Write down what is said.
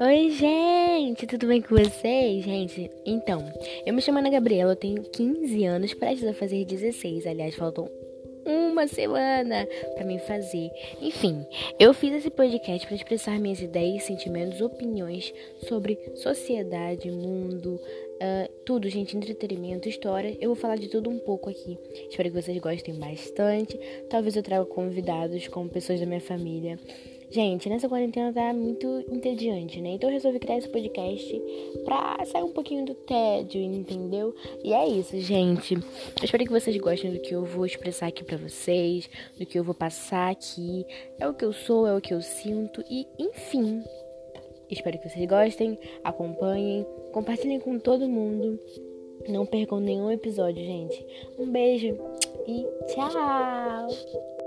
Oi, gente, tudo bem com vocês? Gente, então, eu me chamo Ana Gabriela, eu tenho 15 anos, prestes a fazer 16. Aliás, faltam uma semana para mim fazer. Enfim, eu fiz esse podcast para expressar minhas ideias, sentimentos, opiniões sobre sociedade, mundo, uh, tudo, gente, entretenimento, história. Eu vou falar de tudo um pouco aqui. Espero que vocês gostem bastante. Talvez eu traga convidados como pessoas da minha família. Gente, nessa quarentena tá muito entediante, né? Então eu resolvi criar esse podcast pra sair um pouquinho do tédio, entendeu? E é isso, gente. Eu espero que vocês gostem do que eu vou expressar aqui pra vocês, do que eu vou passar aqui. É o que eu sou, é o que eu sinto e, enfim. Espero que vocês gostem, acompanhem, compartilhem com todo mundo. Não percam nenhum episódio, gente. Um beijo e tchau!